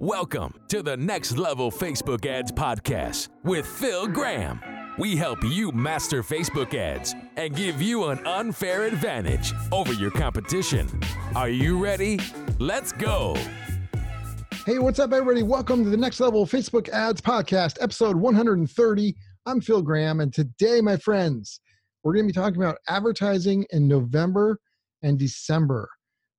Welcome to the Next Level Facebook Ads Podcast with Phil Graham. We help you master Facebook ads and give you an unfair advantage over your competition. Are you ready? Let's go. Hey, what's up, everybody? Welcome to the Next Level Facebook Ads Podcast, episode 130. I'm Phil Graham, and today, my friends, we're going to be talking about advertising in November and December,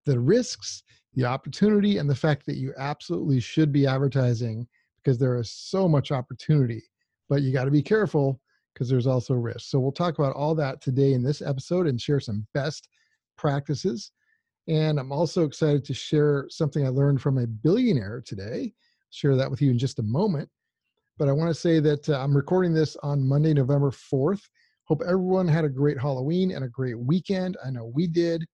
the risks the opportunity and the fact that you absolutely should be advertising because there is so much opportunity but you got to be careful because there's also risk. So we'll talk about all that today in this episode and share some best practices. And i'm also excited to share something i learned from a billionaire today. Share that with you in just a moment. But i want to say that uh, i'm recording this on monday november 4th hope everyone had a great halloween and a great weekend. I know we did.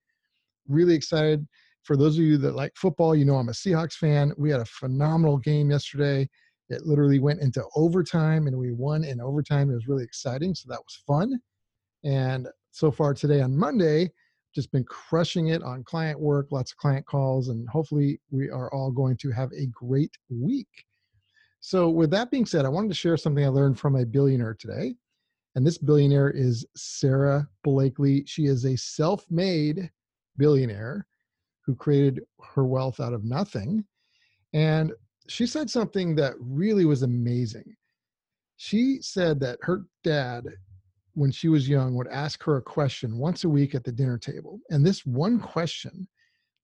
Really excited for those of you that like football, you know I'm a Seahawks fan. We had a phenomenal game yesterday. It literally went into overtime and we won in overtime. It was really exciting. So that was fun. And so far today on Monday, just been crushing it on client work, lots of client calls, and hopefully we are all going to have a great week. So, with that being said, I wanted to share something I learned from a billionaire today. And this billionaire is Sara Blakely. She is a self made billionaire who created her wealth out of nothing. And she said something that really was amazing. She said that her dad, when she was young, would ask her a question once a week at the dinner table. And this one question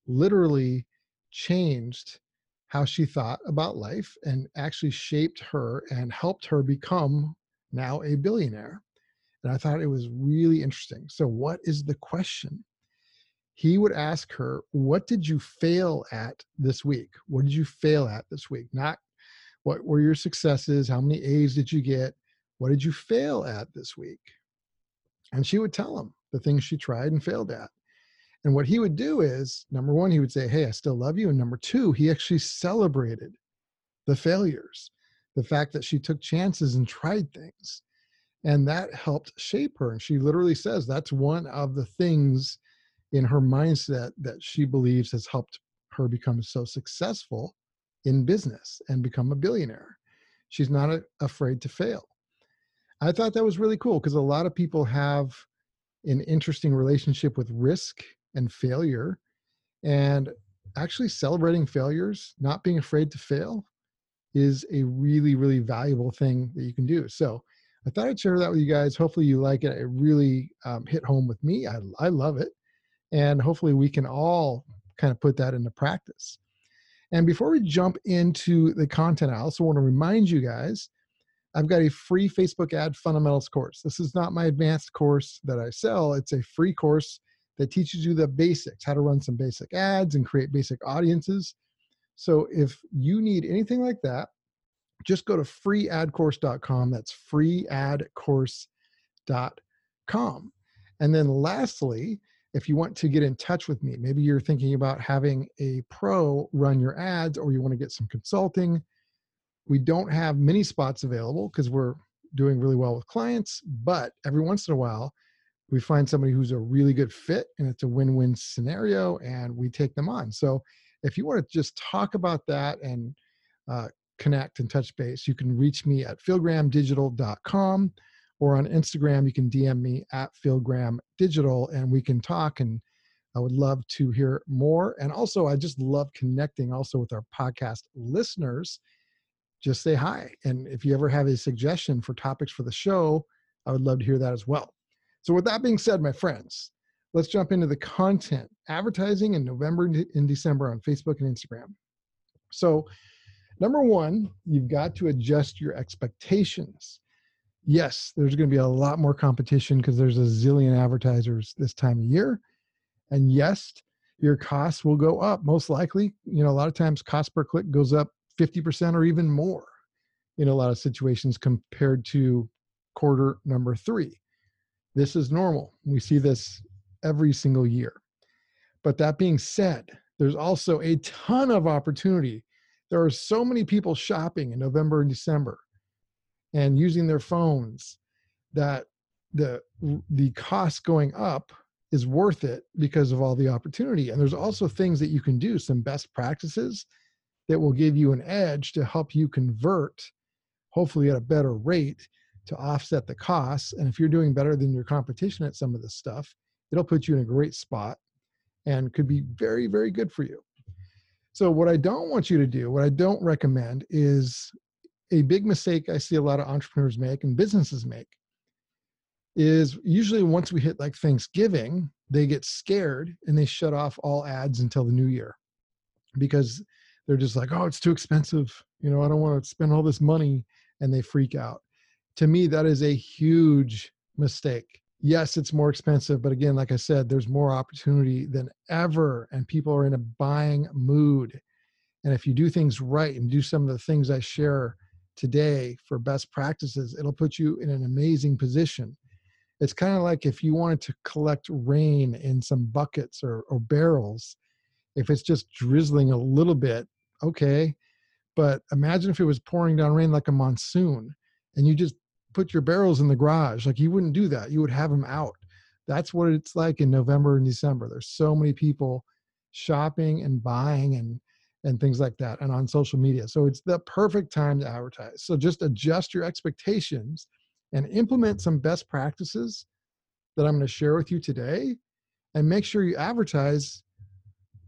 literally changed how she thought about life and actually shaped her and helped her become now a billionaire. And I thought it was really interesting. So, what is the question? He would ask her, What did you fail at this week? What did you fail at this week? Not what were your successes? How many A's did you get? What did you fail at this week? And she would tell him the things she tried and failed at. And what he would do is number one, he would say, Hey, I still love you. And number two, he actually celebrated the failures, the fact that she took chances and tried things. And that helped shape her. And she literally says that's one of the things in her mindset that she believes has helped her become so successful in business and become a billionaire. She's not a, afraid to fail. I thought that was really cool because a lot of people have an interesting relationship with risk and failure and actually celebrating failures, not being afraid to fail is a really really valuable thing that you can do. So, I thought I'd share that with you guys. Hopefully you like it. It really um, hit home with me. I I love it. And hopefully we can all kind of put that into practice. And before we jump into the content, I also want to remind you guys I've got a free Facebook ad fundamentals course. This is not my advanced course that I sell, it's a free course that teaches you the basics how to run some basic ads and create basic audiences. So if you need anything like that, just go to freeadcourse.com. That's freeadcourse.com. And then lastly, if you want to get in touch with me, maybe you're thinking about having a pro run your ads or you want to get some consulting. We don't have many spots available because we're doing really well with clients, but every once in a while, we find somebody who's a really good fit and it's a win win scenario and we take them on. So if you want to just talk about that and uh, connect and touch base, you can reach me at philgrahamdigital.com or on Instagram, you can DM me at PhilGraham Digital and we can talk. And I would love to hear more. And also, I just love connecting also with our podcast listeners. Just say hi. And if you ever have a suggestion for topics for the show, I would love to hear that as well. So, with that being said, my friends, let's jump into the content advertising in November and December on Facebook and Instagram. So, number one, you've got to adjust your expectations yes, there's going to be a lot more competition because there's a zillion advertisers this time of year. And yes, your costs will go up. Most likely, you know, a lot of times cost per click goes up 50% or even more in a lot of situations compared to quarter number three. This is normal. We see this every single year. But that being said, there's also a ton of opportunity. There are so many people shopping in November and December and using their phones that the the cost going up is worth it because of all the opportunity and there's also things that you can do some best practices that will give you an edge to help you convert, hopefully at a better rate to offset the costs. And if you're doing better than your competition at some of this stuff, it'll put you in a great spot and could be very, very good for you. So, what I don't want you to do, what I don't recommend is a big mistake I see a lot of entrepreneurs make and businesses make is usually once we hit like Thanksgiving, they get scared and they shut off all ads until the new year because they're just like, oh, it's too expensive. You know, I don't want to spend all this money. And they freak out. To me, that is a huge mistake. Yes, it's more expensive, but again, like I said, there's more opportunity than ever, and people are in a buying mood. And if you do things right and do some of the things I share today for best practices, it'll put you in an amazing position. It's kind of like if you wanted to collect rain in some buckets or, or barrels, if it's just drizzling a little bit, okay. But imagine if it was pouring down rain like a monsoon and you just put your barrels in the garage. Like you wouldn't do that. You would have them out. That's what it's like in November and December. There's so many people shopping and buying and and things like that and on social media. So it's the perfect time to advertise. So just adjust your expectations and implement some best practices that I'm going to share with you today and make sure you advertise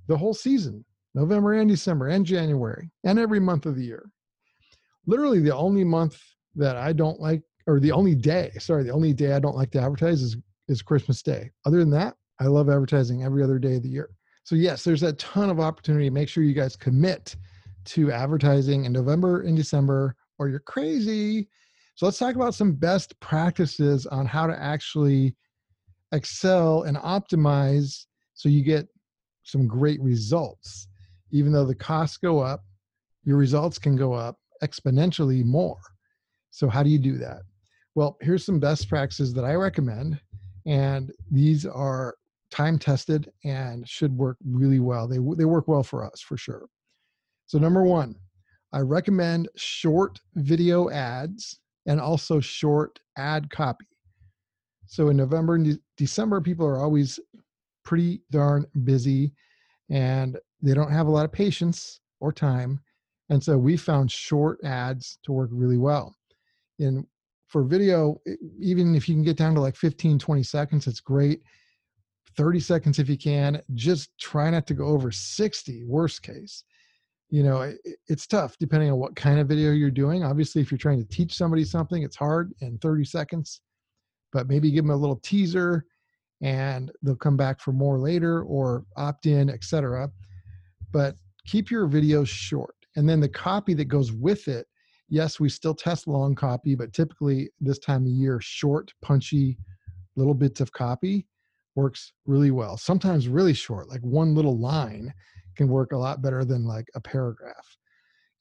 the whole season, November and December and January and every month of the year. Literally the only month that I don't like or the only day, sorry, the only day I don't like to advertise is is Christmas Day. Other than that, I love advertising every other day of the year. So yes, there's a ton of opportunity. Make sure you guys commit to advertising in November and December or you're crazy. So let's talk about some best practices on how to actually excel and optimize so you get some great results. Even though the costs go up, your results can go up exponentially more. So how do you do that? Well, here's some best practices that I recommend, and these are time tested and should work really well. They they work well for us for sure. So number 1, I recommend short video ads and also short ad copy. So in November and de- December people are always pretty darn busy and they don't have a lot of patience or time. And so we found short ads to work really well. In for video, even if you can get down to like 15, 20 seconds, it's great. 30 seconds if you can. Just try not to go over 60, worst case. You know, it, it's tough depending on what kind of video you're doing. Obviously, if you're trying to teach somebody something, it's hard in 30 seconds, but maybe give them a little teaser and they'll come back for more later or opt in, etc. But keep your videos short. And then the copy that goes with it yes, we still test long copy, but typically this time of year, short, punchy little bits of copy works really well. Sometimes really short, like one little line can work a lot better than like a paragraph.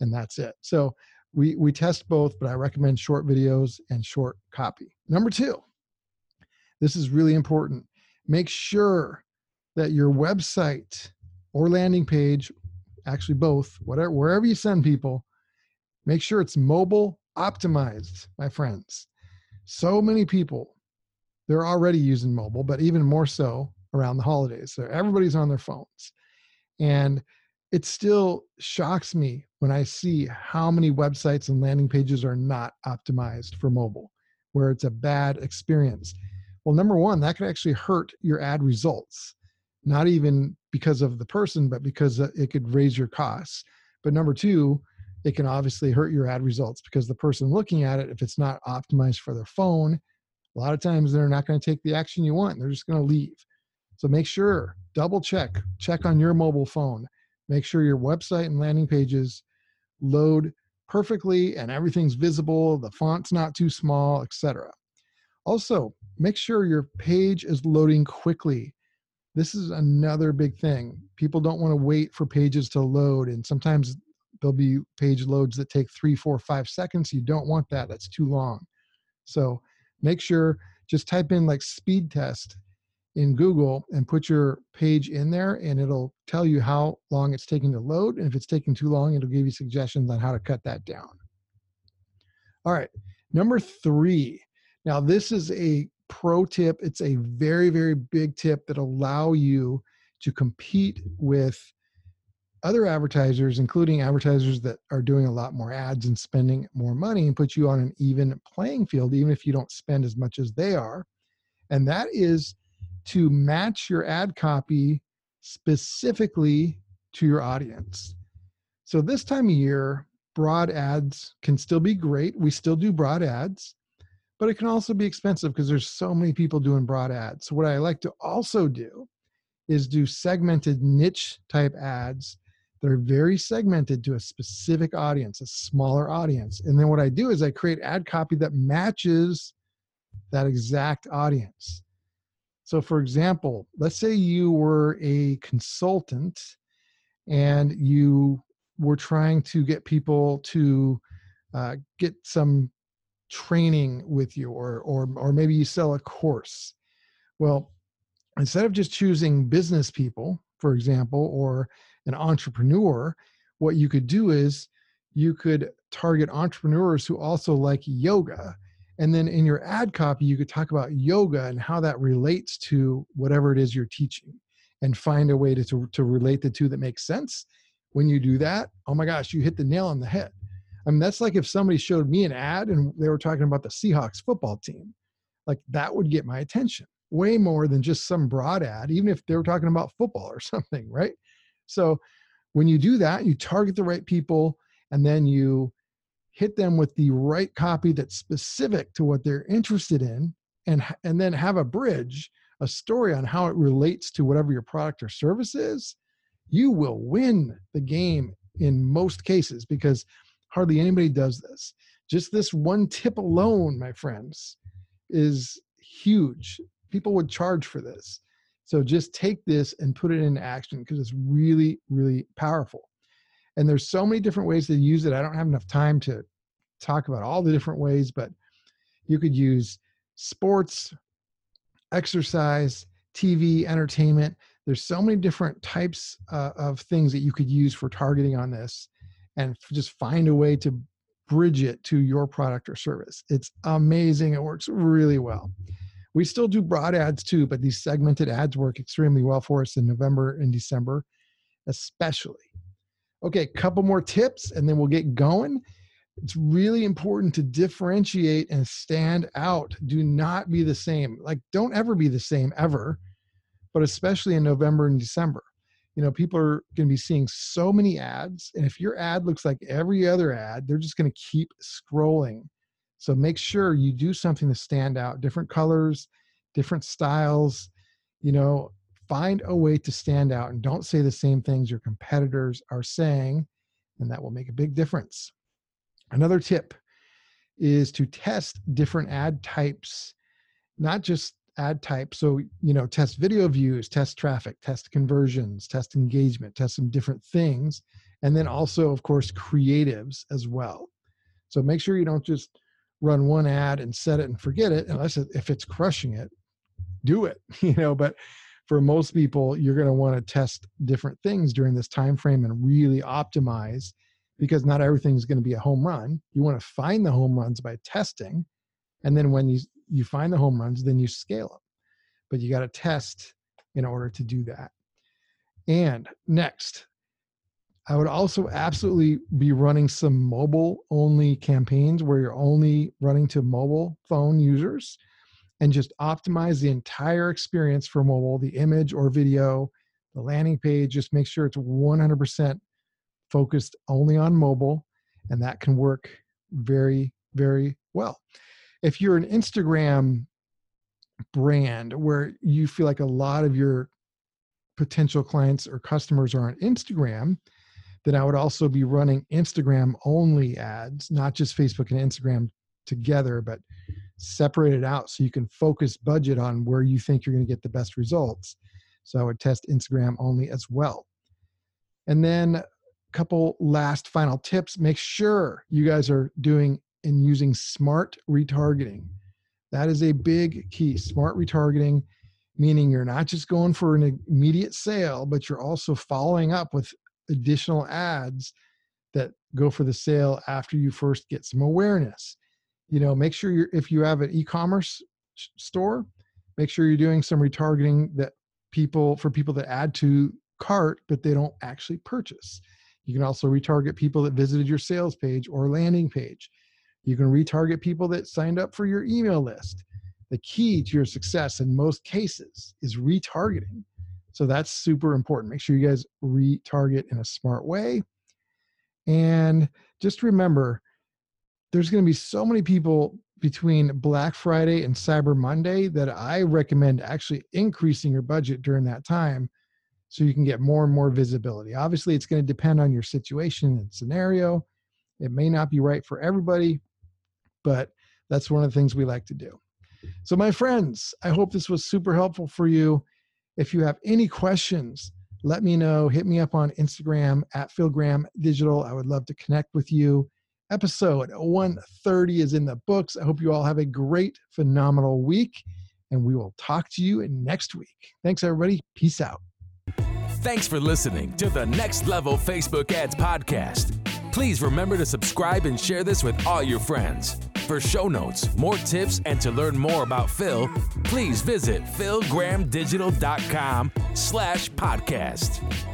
And that's it. So we we test both, but I recommend short videos and short copy. Number 2. This is really important. Make sure that your website or landing page, actually both, whatever wherever you send people, Make sure it's mobile optimized, my friends. So many people, they're already using mobile, but even more so around the holidays. So everybody's on their phones. And it still shocks me when I see how many websites and landing pages are not optimized for mobile, where it's a bad experience. Well, number one, that could actually hurt your ad results, not even because of the person, but because uh, it could raise your costs. But number two, it can obviously hurt your ad results because the person looking at it, if it's not optimized for their phone, a lot of times they're not going to take the action you want. They're just going to leave. So make sure, double check, check on your mobile phone. Make sure your website and landing pages load perfectly and everything's visible, the font's not too small, etc. Also, make sure your page is loading quickly. This is another big thing. People don't want to wait for pages to load, and sometimes there'll be page loads that take three, four, five seconds. You don't want that. That's too long. So make sure just type in like speed test in Google and put your page in there and it'll tell you how long it's taking to load. And if it's taking too long, it'll give you suggestions on how to cut that down. All right, number three. Now, this is a pro tip. It's a very, very big tip that allow you to compete with other advertisers, including advertisers that are doing a lot more ads and spending more money, and put you on an even playing field, even if you don't spend as much as they are. And that is to match your ad copy specifically to your audience. So, this time of year, broad ads can still be great. We still do broad ads, but it can also be expensive because there's so many people doing broad ads. So, what I like to also do is do segmented niche type ads that are very segmented to a specific audience, a smaller audience. And then what I do is I create ad copy that matches that exact audience. So, for example, let's say you were a consultant and you were trying to get people to uh, get some training with you, or, or, or maybe you sell a course. Well, instead of just choosing business people, for example, or an entrepreneur, what you could do is you could target entrepreneurs who also like yoga. And then in your ad copy, you could talk about yoga and how that relates to whatever it is you're teaching and find a way to, to, to relate the two that makes sense. When you do that, oh my gosh, you hit the nail on the head. I mean, that's like if somebody showed me an ad and they were talking about the Seahawks football team, like that would get my attention way more than just some broad ad, even if they were talking about football or something, right? So when you do that, you target the right people and then you hit them with the right copy that's specific to what they're interested in and and then have a bridge a story on how it relates to whatever your product or service is you will win the game in most cases because hardly anybody does this just this one tip alone my friends is huge people would charge for this. So just take this and put it into action because it's really, really powerful. And there's so many different ways to use it. I don't have enough time to talk about all the different ways, but you could use sports, exercise, TV, entertainment. There's so many different types uh, of things that you could use for targeting on this and just find a way to bridge it to your product or service. It's amazing. It works really well. We still do broad ads too, but these segmented ads work extremely well for us in November and December, especially. Okay, couple more tips and then we'll get going. It's really important to differentiate and stand out. Do not be the same. Like, don't ever be the same ever, but especially in November and December. You know, people are going to be seeing so many ads. And if your ad looks like every other ad, they're just going to keep scrolling so make sure you do something to stand out, different colors, different styles, you know, find a way to stand out and don't say the same things your competitors are saying, and that will make a big difference. Another tip is to test different ad types, not just ad types. So, you know, test video views, test traffic, test conversions, test engagement, test some different things. And then also, of course, creatives as well. So make sure you don't just run one ad and set it and forget it unless if it's crushing it do it you know but for most people you're going to want to test different things during this time frame and really optimize because not everything's going to be a home run. You want to find the home runs by testing and then when you you find the home runs then you scale them but you got to test in order to do that. And next I would also absolutely be running some mobile only campaigns where you're only running to mobile phone users and just optimize the entire experience for mobile, the image or video, the landing page. Just make sure it's 100% focused only on mobile, and that can work very, very well. If you're an Instagram brand where you feel like a lot of your potential clients or customers are on Instagram, then I would also be running Instagram only ads, not just Facebook and Instagram together, but separated out so you can focus budget on where you think you're going to get the best results. So I would test Instagram only as well. And then a couple last final tips make sure you guys are doing and using smart retargeting. That is a big key. Smart retargeting, meaning you're not just going for an immediate sale, but you're also following up with additional ads that go for the sale after you first get some awareness. You know, make sure you're if you have an e-commerce store, make sure you're doing some retargeting that people for people that add to cart, but they don't actually purchase. You can also retarget people that visited your sales page or landing page. You can retarget people that signed up for your email list. The key to your success in most cases is retargeting. So that's super important. Make sure you guys retarget in a smart way. And just remember, there's going to be so many people between Black Friday and Cyber Monday that I recommend actually increasing your budget during that time so you can get more and more visibility. Obviously, it's going to depend on your situation and scenario. It may not be right for everybody, but that's one of the things we like to do. So, my friends, I hope this was super helpful for you. If you have any questions, let me know. Hit me up on Instagram at Phil Graham Digital. I would love to connect with you. Episode 130 is in the books. I hope you all have a great, phenomenal week, and we will talk to you next week. Thanks, everybody. Peace out. Thanks for listening to the Next Level Facebook Ads Podcast. Please remember to subscribe and share this with all your friends. For show notes, more tips, and to learn more about Phil, please visit philgrahamdigital.com slash podcast.